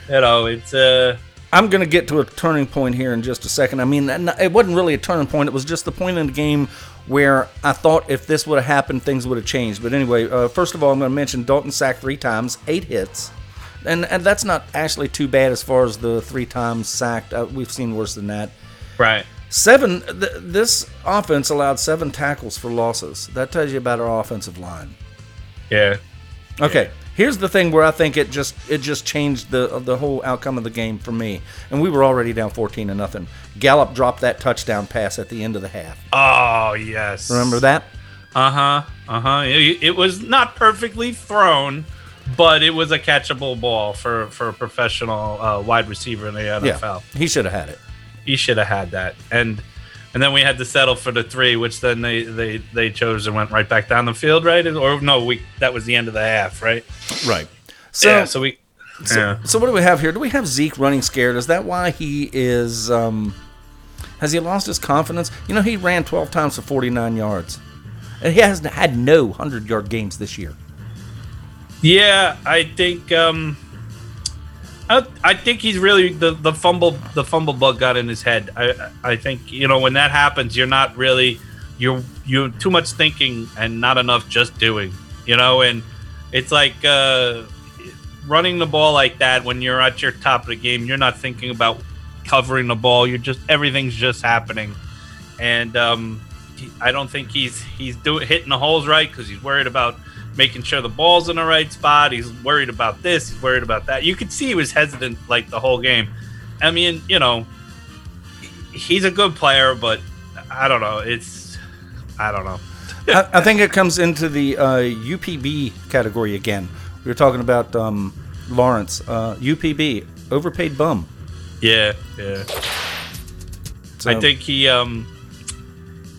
you know, it's uh I'm going to get to a turning point here in just a second. I mean, it wasn't really a turning point. It was just the point in the game where I thought if this would have happened, things would have changed. But anyway, uh, first of all, I'm going to mention Dalton sacked three times, eight hits. And, and that's not actually too bad as far as the three times sacked. Uh, we've seen worse than that. right. Seven. Th- this offense allowed seven tackles for losses. That tells you about our offensive line. Yeah. Okay. Here's the thing where I think it just it just changed the the whole outcome of the game for me. And we were already down 14 to nothing. Gallup dropped that touchdown pass at the end of the half. Oh yes. Remember that? Uh huh. Uh huh. It, it was not perfectly thrown, but it was a catchable ball for for a professional uh, wide receiver in the NFL. Yeah. He should have had it. He should have had that, and and then we had to settle for the three, which then they they they chose and went right back down the field, right? Or no, we that was the end of the half, right? Right. So yeah. So we. So, yeah. so what do we have here? Do we have Zeke running scared? Is that why he is? Um, has he lost his confidence? You know, he ran 12 times for 49 yards, and he hasn't had no 100 yard games this year. Yeah, I think um I, I think he's really the, the fumble the fumble bug got in his head. I I think you know when that happens, you're not really you're you're too much thinking and not enough just doing. You know, and it's like uh running the ball like that when you're at your top of the game, you're not thinking about covering the ball. You're just everything's just happening, and um, I don't think he's he's doing hitting the holes right because he's worried about making sure the ball's in the right spot. He's worried about this. He's worried about that. You could see he was hesitant like the whole game. I mean, you know, he's a good player, but I don't know. It's I don't know. I, I think it comes into the uh, UPB category again. We were talking about um, Lawrence. Uh, UPB, overpaid bum. Yeah, yeah. So, I think he um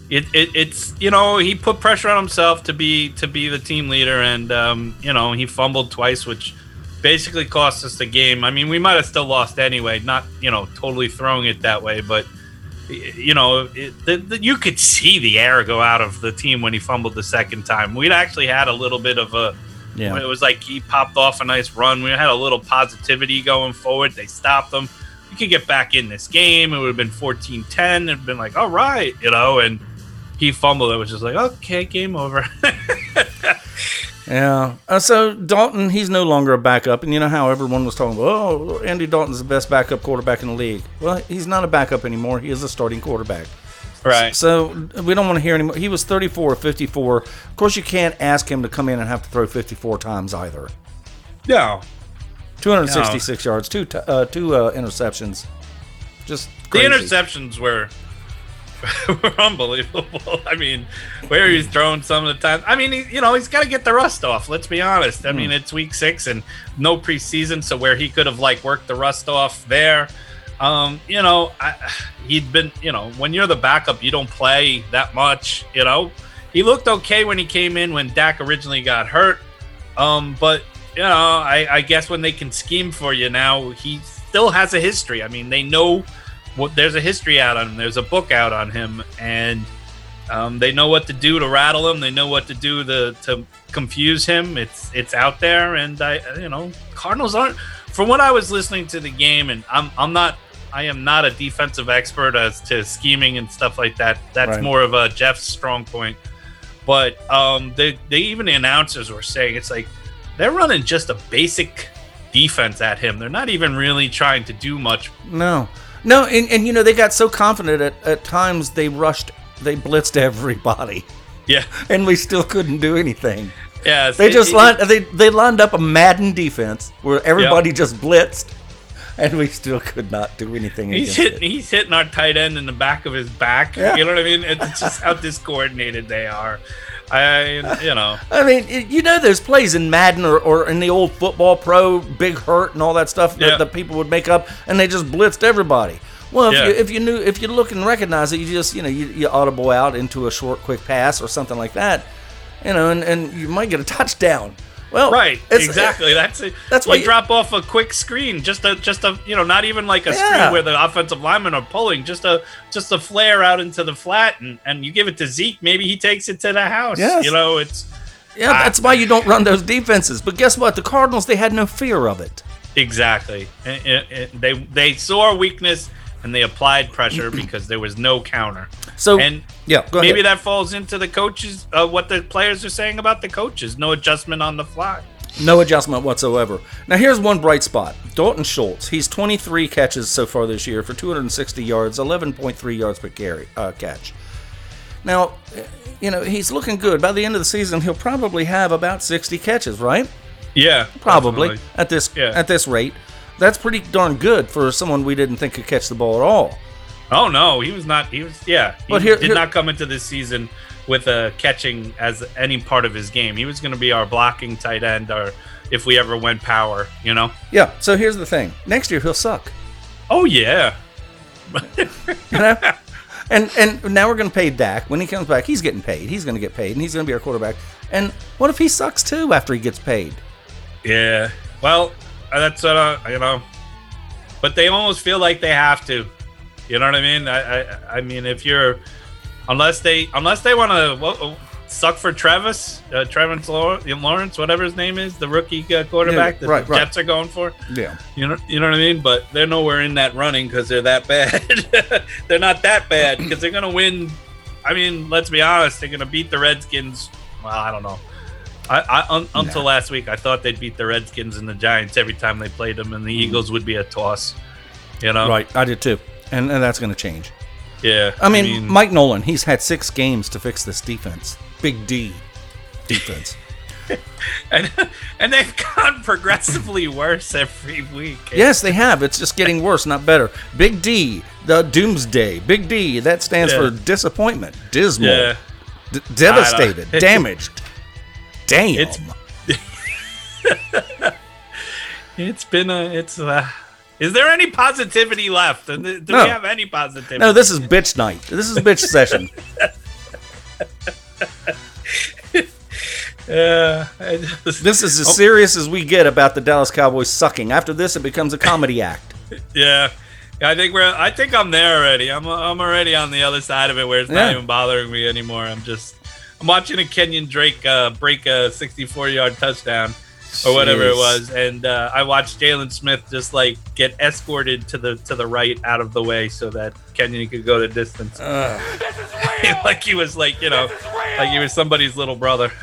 it, it it's you know he put pressure on himself to be to be the team leader and um you know he fumbled twice which basically cost us the game. I mean we might have still lost anyway, not you know totally throwing it that way, but you know it, the, the, you could see the air go out of the team when he fumbled the second time. We'd actually had a little bit of a Yeah. it was like he popped off a nice run. We had a little positivity going forward. They stopped him. We could get back in this game. It would have been 14 10. It'd been like, all right, you know, and he fumbled. It was just like, okay, game over. Yeah. Uh, so Dalton, he's no longer a backup, and you know how everyone was talking about, oh, Andy Dalton's the best backup quarterback in the league. Well, he's not a backup anymore. He is a starting quarterback. right. So we don't want to hear anymore. He was 34 or 54. Of course, you can't ask him to come in and have to throw 54 times either. No. 266 yards, two t- uh, two uh, interceptions. Just The interceptions were, were unbelievable. I mean, where he's thrown some of the time. I mean, he, you know, he's got to get the rust off. Let's be honest. I mean, it's week six and no preseason, so where he could have like worked the rust off there. Um, you know, I, he'd been, you know, when you're the backup, you don't play that much. You know, he looked okay when he came in when Dak originally got hurt. Um, but you know, I, I guess when they can scheme for you now, he still has a history. I mean, they know what there's a history out on him. There's a book out on him, and um, they know what to do to rattle him. They know what to do to to confuse him. It's it's out there, and I you know Cardinals aren't. From what I was listening to the game, and I'm I'm not I am not a defensive expert as to scheming and stuff like that. That's Right. more of a Jeff's strong point. But um, they they even the announcers were saying it's like they're running just a basic defense at him. They're not even really trying to do much. No, no, and, and you know they got so confident at, at times they rushed, they blitzed everybody, Yeah, and we still couldn't do anything. yeah. They just it- lined they they lined up a Madden defense where everybody just blitzed, and we still could not do anything. He's against hitting, it. he's hitting our tight end in the back of his back. Yeah. You know what I mean? It's just how discoordinated they are. I, you know, I mean, you know, there's plays in Madden or, or in the old football pro, Big Hurt, and all that stuff that Yeah. the people would make up, and they just blitzed everybody. Well, if, Yeah. you, if you knew, if you look and recognize it, you just, you know, you, you audible out into a short, quick pass or something like that, you know, and, and you might get a touchdown. Well, right? exactly. That's it. that's why you- drop off a quick screen, just a, just a, you know, not even like a Yeah. screen where the offensive linemen are pulling, just a, just a flare out into the flat, and and you give it to Zeke, maybe he takes it to the house. Yes. You know, it's Yeah, that's why you don't run those defenses. But guess what? The Cardinals, they had no fear of it. Exactly. And- and- and they they saw a weakness and they applied pressure because there was no counter. So, And yeah, go maybe ahead. that falls into the coaches, uh, what the players are saying about the coaches. No adjustment on the fly. No adjustment whatsoever. Now, here's one bright spot Dalton Schultz. He's 23 catches so far this year for 260 yards, 11.3 yards per carry, uh, catch. Now, eh, you know, he's looking good. By the end of the season, he'll probably have about 60 catches, right? Yeah, Probably definitely. at this Yeah. at this rate. That's pretty darn good for someone we didn't think could catch the ball at all. Oh no, he was not. He was yeah. He But here- did here- not come into this season with a catching as any part of his game. He was going to be our blocking tight end, or if we ever went power, you know. Yeah. So here's the thing: next year he'll suck. Oh yeah, You know. And and now we're going to pay Dak when he comes back. He's getting paid. He's going to get paid, and he's going to be our quarterback. And what if he sucks too after he gets paid? yeah. Well, uh, that's uh, you know. But they almost feel like they have to. You know what I mean? I I, I mean, if you're unless they unless they want to suck for Travis, uh, Travis Lawrence, whatever his name is, the rookie uh, quarterback Yeah, that right, the right. Jets are going for. Yeah. You know, you know what I mean. But they're nowhere in that running because they're that bad. they're not that bad because they're gonna win. I mean, let's be honest. They're gonna beat the Redskins. Well, I don't know. I, I un, until last week, I thought they'd beat the Redskins and the Giants every time they played them, and the Eagles would be a toss. You know, Right, I did too, and, and that's going to change. Yeah, I mean, Mike Nolan, he's had six games to fix this defense. Big D defense. and and they've gotten progressively worse every week. yes, they have. It's just getting worse, not better. Big D, the doomsday. Big D, that stands Yeah. for disappointment, dismal, Yeah. d- devastated, damaged. Damn. It's- It's been a. It's. Uh, is there any positivity left? Do do No. we have any positivity? no, this is bitch night. This is bitch session. Yeah. I just- This is as serious as we get about the Dallas Cowboys sucking. After this, it becomes a comedy act. Yeah. I think we're. I think I'm there already. I'm. I'm already on the other side of it, where it's not Yeah. even bothering me anymore. I'm just. I'm watching a Kenyan Drake uh, break a 64 yard touchdown, or whatever it was, and uh, I watched Jaylon Smith just like get escorted to the to the right out of the way so that Kenyan could go the distance, like he was like you know, like he was somebody's little brother.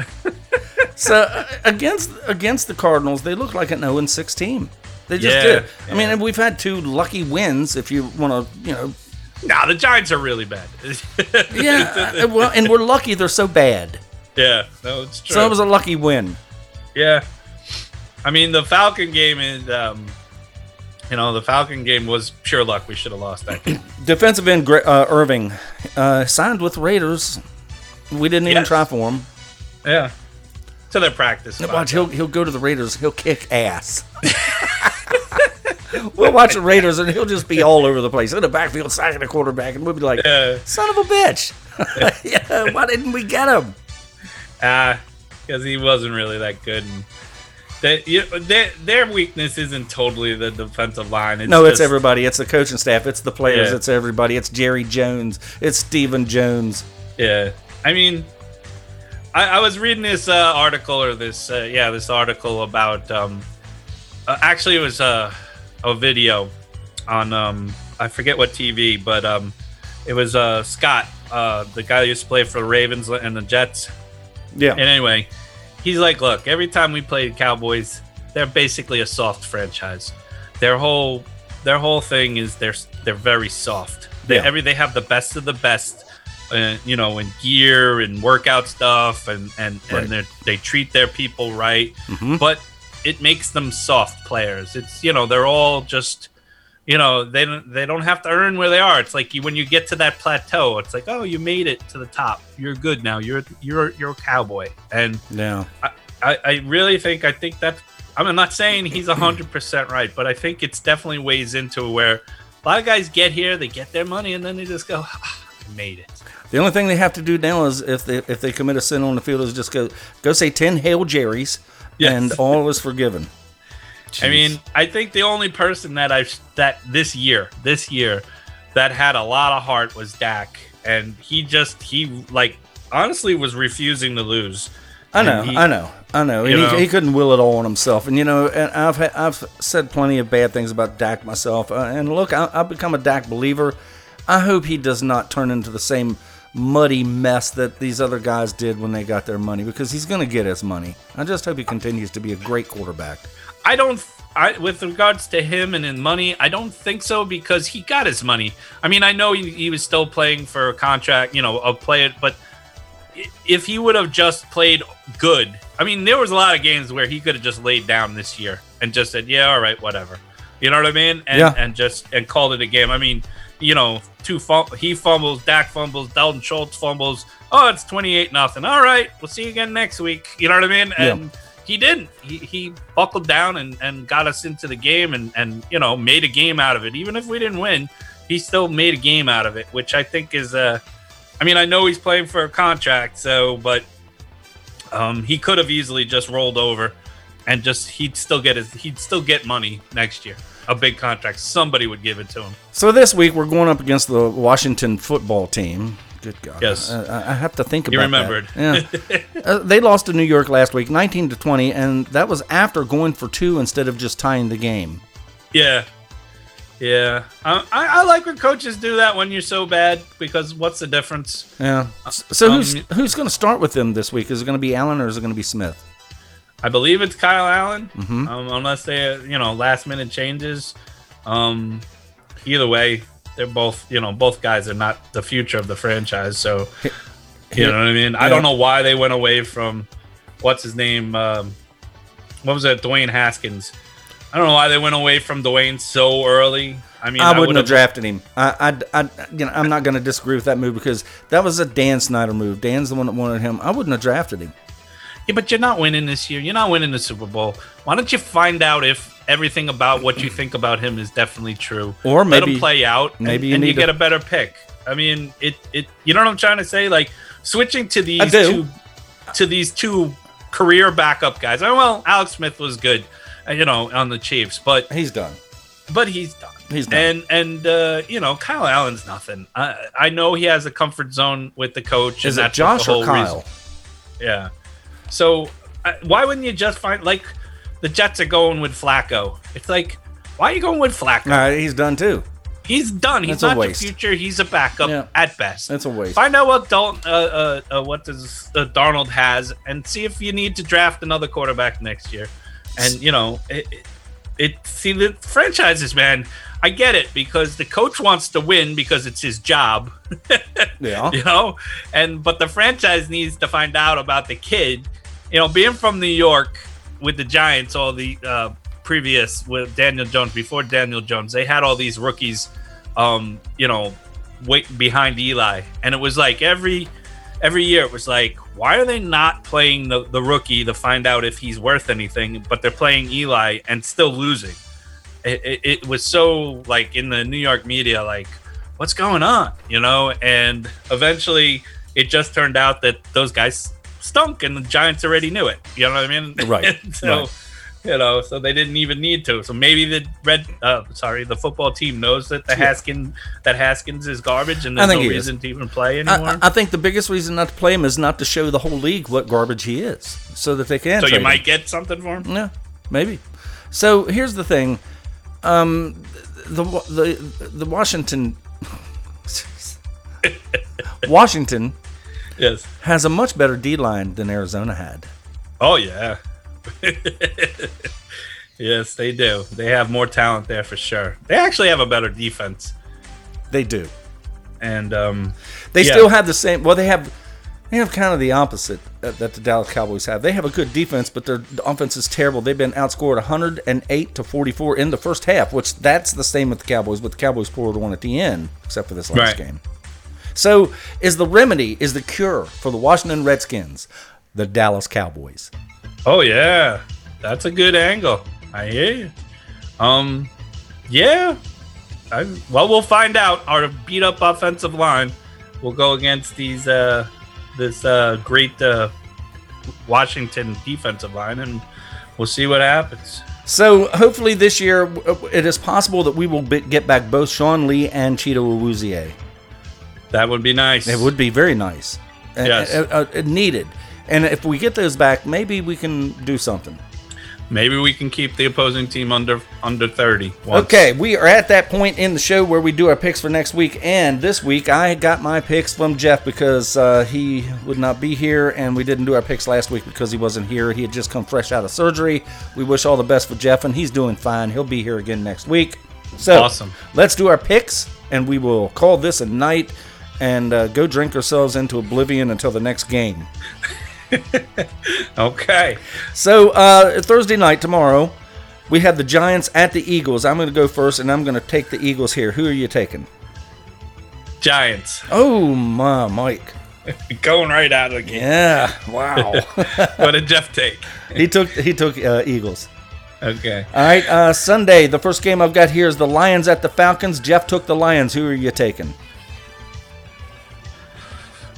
So uh, against against the Cardinals, they look like an 0 6 team. They just Yeah, did. I mean, we've had two lucky wins. If you want to, you know, nah, the Giants are really bad. yeah. uh, well, and we're lucky they're so bad. yeah, no, it's true. So it was a lucky win. Yeah. I mean, the Falcon game is, um, you know, the Falcon game was pure luck. We should have lost that game. Defensive end uh, Irving uh, signed with Raiders. We didn't even Yes. try for him. yeah. To their practice. Watch, he'll he'll go to the Raiders. He'll kick ass. we'll watch the Raiders, and he'll just be all over the place in the backfield, sacking the quarterback, and we'll be like, Yeah. "Son of a bitch! yeah, why didn't we get him?" Ah, because he wasn't really that good. And they, you, their, their weakness isn't totally the defensive line. It's no, it's just- everybody. It's the coaching staff. It's the players. Yeah. It's everybody. It's Jerry Jones. It's Stephen Jones. Yeah, I mean, I, I was reading this uh, article or this, uh, yeah, this article about. Um, uh, actually, it was uh, a video on um, I forget what TV, but um, it was uh, Scott, uh, the guy who used to play for the Ravens and the Jets. Yeah, And anyway, he's like, look, every time we play the Cowboys, they're basically a soft franchise. Their whole their whole thing is they're they're very soft. They Yeah. every they have the best of the best, uh, you know, in gear and workout stuff, and and Right. and they they treat their people right, Mhm. but it makes them soft players. It's you know they're all just. You know they don't they don't have to earn where they are. It's like you, when you get to that plateau, it's like oh you made it to the top. You're good now. You're you're you're a cowboy, and yeah. I, I really think I think that I'm not saying he's hundred percent right, but I think it's definitely weighs into where a lot of guys get here, they get their money, and then they just go, ah, I made it. The only thing they have to do now is if they if they commit a sin on the field is just go go say ten hail jerry's, Yes. and all is forgiven. I mean, I think the only person that I've that this year, this year, that had a lot of heart was Dak, and he just he like honestly was refusing to lose. I know, he- I know, I know. And know? he, he couldn't will it all on himself. And you know, and I've ha- I've said plenty of bad things about Dak myself. Uh, and look, I, I've become a Dak believer. I hope he does not turn into the same muddy mess that these other guys did when they got their money because he's going to get his money. I just hope he continues to be a great quarterback. I don't. I, with regards to him and his money, I don't think so because he got his money. I mean, I know he, he was still playing for a contract, you know, a play it, but if he would have just played good, I mean, there was a lot of games where he could have just laid down this year and just said, "Yeah, all right, whatever," you know what I mean? And Yeah. and just and called it a game. I mean, you know, two fum- he fumbles, Dak fumbles, Dalton Schultz fumbles. Oh, it's twenty eight nothing. All right, we'll see you again next week. You know what I mean? Yeah. He didn't. He, he buckled down and, and got us into the game and, and you know made a game out of it. Even if we didn't win, he still made a game out of it, which I think is uh I mean I know he's playing for a contract, so but um he could have easily just rolled over and just he'd still get his he'd still get money next year. A big contract. Somebody would give it to him. So this week we're going up against the Washington football team. Good God! Yes. Uh, I I have to think about You that. remembered. Yeah. uh, they lost to New York last week, 19 to 20, and that was after going for two instead of just tying the game. Yeah. Yeah. I, I, I like when coaches do that when you're so bad because what's the difference? Yeah. So Um, who's who's going to start with them this week? Is it going to be Allen or is it going to be Smith? I believe it's Kyle Allen, Mhm. um, unless they, you know, last minute changes. Um, either way, they're both, you know, both guys are not the future of the franchise. So, you know what I mean? I don't know why they went away from what's his name? Um, what was it? Dwayne Haskins. I don't know why they went away from Dwayne so early. I mean, I wouldn't would've- have drafted him. I, I, I, you know, I'm not going to disagree with that move because that was a Dan Snyder move. Dan's the one that wanted him. I wouldn't have drafted him. Yeah, but you're not winning this year. You're not winning the Super Bowl. Why don't you find out if everything about what you think about him is definitely true, Or let maybe- him play out, and, maybe you and you to- get a better pick. I mean, it it. You know what I'm trying to say? Like switching to these two to these two career backup guys. Oh, Well, Alex Smith was good, uh, you know, on the Chiefs, but He's done. but he's done. He's done. And and uh, you know, Kyle Allen's nothing. I I know he has a comfort zone with the coach. Is and it that's Josh or Kyle? reason- yeah. So why wouldn't you just find like the Jets are going with Flacco? It's like why are you going with Flacco? He's done too. He's done. He's That's not the future. He's a backup Yeah. at best. That's a waste. Find out what Dalton, uh, uh, uh, what does uh, Darnold has, and see if you need to draft another quarterback next year. And you know, it, it, it see the franchises, man. I get it because the coach wants to win because it's his job. Yeah. you know and but the franchise needs to find out about the kid you know being from new york with the giants all the uh previous with daniel jones before daniel jones they had all these rookies um you know wait behind eli. And it was like every every year it was like why are they not playing the, the rookie to find out if he's worth anything but they're playing eli and still losing? It, it, it was so like in the new york media like what's going on you know? And eventually it just turned out that those guys stunk and the giants already knew it you know what i mean Right, so right. you know so they didn't even need to so maybe the red uh sorry the football team knows that the Yeah. haskins that haskins is garbage and there's no he is. reason to even play anymore I- I think the biggest reason not to play him is not to show the whole league what garbage he is, so that they can. so you trade him. might get something for him Yeah, maybe. So here's the thing, um, the the the Washington Washington yes has a much better D line than Arizona had. oh yeah yes they do they have more talent there for sure they actually have a better defense They do. and um They Yeah. still have the same. Well, they have they have kind of the opposite that, that the Dallas Cowboys have. They have a good defense, but their offense is terrible. They've been outscored 108 to 44 in the first half, which that's the same with the Cowboys. But the Cowboys pulled one at the end, except for this last Right. game. So, is the remedy, is the cure for the Washington Redskins, the Dallas Cowboys? Oh yeah, that's a good angle. I hear you. Um, yeah. I, well, we'll find out. Our beat up offensive line will go against these uh this uh great uh Washington defensive line, and we'll see what happens. So, hopefully, this year it is possible that we will be, get back both Sean Lee and Chido Awuzie. That would be nice. It would be very nice. Yes. uh, uh, needed. And if we get those back, maybe we can do something. Maybe we can keep the opposing team under under thirty. once. Okay, we are at that point in the show where we do our picks for next week. And this week, I got my picks from Jeff because uh, he would not be here, and we didn't do our picks last week because he wasn't here. He had just come fresh out of surgery. We wish all the best for Jeff, and he's doing fine. He'll be here again next week. So, Awesome. Let's do our picks, and we will call this a night and uh, go drink ourselves into oblivion until the next game. Okay. So uh, Thursday night tomorrow, we have the Giants at the Eagles. I'm going to go first, and I'm going to take the Eagles here. Who are you taking? Giants Oh my, Mike. going right out again. Yeah. Wow. What did Jeff take? he took he took uh, Eagles. Okay. All right. Uh, Sunday, the first game I've got here is the Lions at the Falcons. Jeff took the Lions. Who are you taking?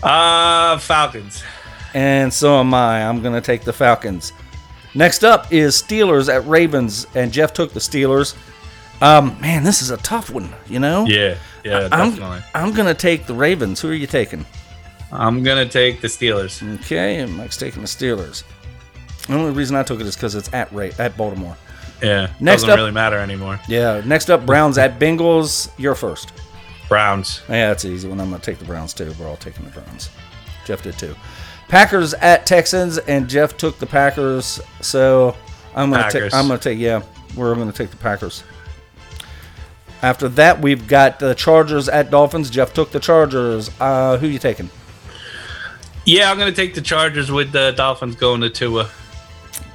Uh Falcons. And so am I. I'm going to take the Falcons. Next up is Steelers at Ravens, and Jeff took the Steelers. Um, man, this is a tough one. You know. Yeah. Yeah. I'm, Definitely. I'm going to take the Ravens. Who are you taking? I'm gonna take the Steelers. Okay, and Mike's taking the Steelers. The only reason I took it is because it's at Ray, at Baltimore. Yeah. Next doesn't up- really matter anymore. Yeah. Next up, Browns at Bengals. You're first. Browns. Yeah, that's an easy one. I'm going to take the Browns too. We're all taking the Browns. Jeff did too. Packers at Texans, and Jeff took the Packers. So I'm gonna take. I'm gonna take. Yeah, we're gonna take the Packers. After that, we've got the Chargers at Dolphins. Jeff took the Chargers. Uh, who you taking? Yeah, I'm gonna take the Chargers with the Dolphins going to Tua.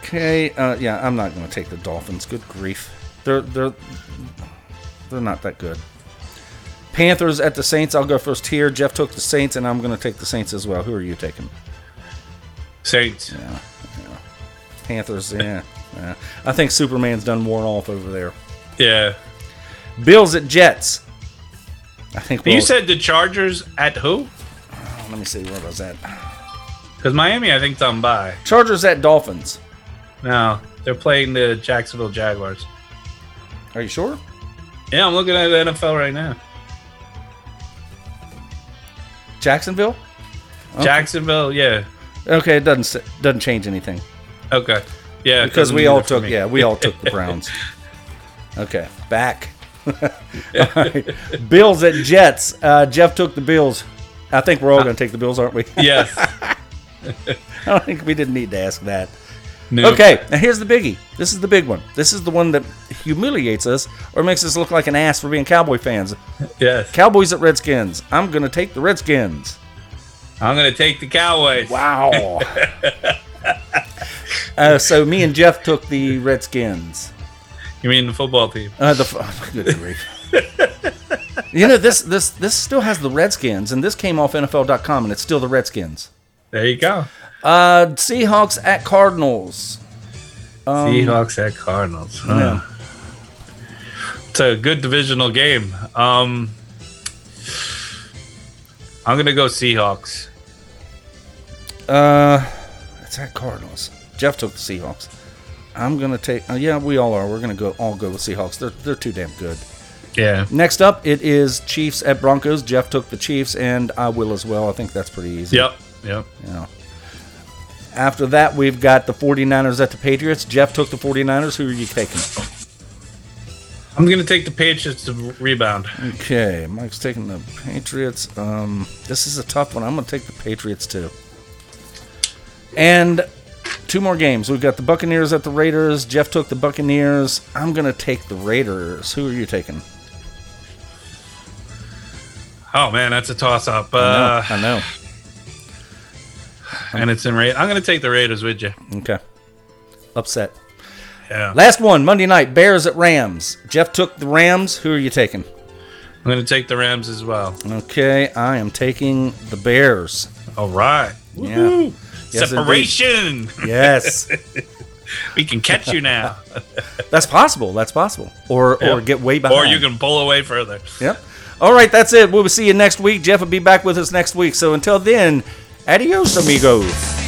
Okay. Uh, yeah, I'm not gonna take the Dolphins. Good grief, they're they're they're not that good. Panthers at the Saints. I'll go first here. Jeff took the Saints, and I'm gonna take the Saints as well. Who are you taking? Saints. Yeah. Panthers. Yeah. yeah. I think Superman's done worn off over there. Yeah. Bills at Jets. I think You we'll- said the Chargers at who? Oh, let me see where was that. Because Miami, I think, done by. Chargers at Dolphins. No, they're playing the Jacksonville Jaguars. Are you sure? Yeah, I'm looking at the NFL right now. Jacksonville. Jacksonville, yeah. Okay, it doesn't doesn't change anything Okay. Yeah, because we all took yeah we all took the Browns. Okay, back. Right. Bills at Jets. Uh, Jeff took the Bills. I think we're all going to take the Bills, aren't we? yes. I don't think we didn't need to ask that. Okay, now here's the biggie. This is the big one. This is the one that humiliates us or makes us look like an ass for being Cowboy fans. Yes. Cowboys at Redskins. I'm going to take the Redskins. I'm gonna take the Cowboys. Wow. uh, so me and Jeff took the Redskins. You mean the football team? Uh, the f- good grief. you know this this this still has the Redskins, and this came off NFL.com, and it's still the Redskins. There you go. Uh, Seahawks at Cardinals. Seahawks at Cardinals. Huh. It's a good divisional game. Um, I'm gonna go Seahawks. Uh, it's at Cardinals. Jeff took the Seahawks. I'm gonna take. Uh, yeah, we all are. We're gonna go all go with Seahawks. They're they're too damn good. Yeah. Next up, it is Chiefs at Broncos. Jeff took the Chiefs, and I will as well. I think that's pretty easy. Yep. Yep. Yeah. After that, we've got the 49ers at the Patriots. Jeff took the 49ers. Who are you taking? I'm gonna take the Patriots to rebound. Okay, Mike's taking the Patriots. Um, this is a tough one. I'm going to take the Patriots too. And two more games. We've got the Buccaneers at the Raiders. Jeff took the Buccaneers. I'm going to take the Raiders. Who are you taking? Oh man, that's a toss up. I know. Uh, I know. And it's in Ra- I'm gonna take the Raiders with you. Okay. Upset. Yeah. Last one, Monday night, Bears at Rams. Jeff took the Rams. Who are you taking? I'm gonna take the Rams as well. Okay, I am taking the Bears. All right. Yeah. Yes, Separation. Yes. we can catch you now. That's possible. That's possible. Or or get way behind. or you can pull away further. Yep. All right, that's it. We'll see you next week. Jeff will be back with us next week. So until then, adios, amigos.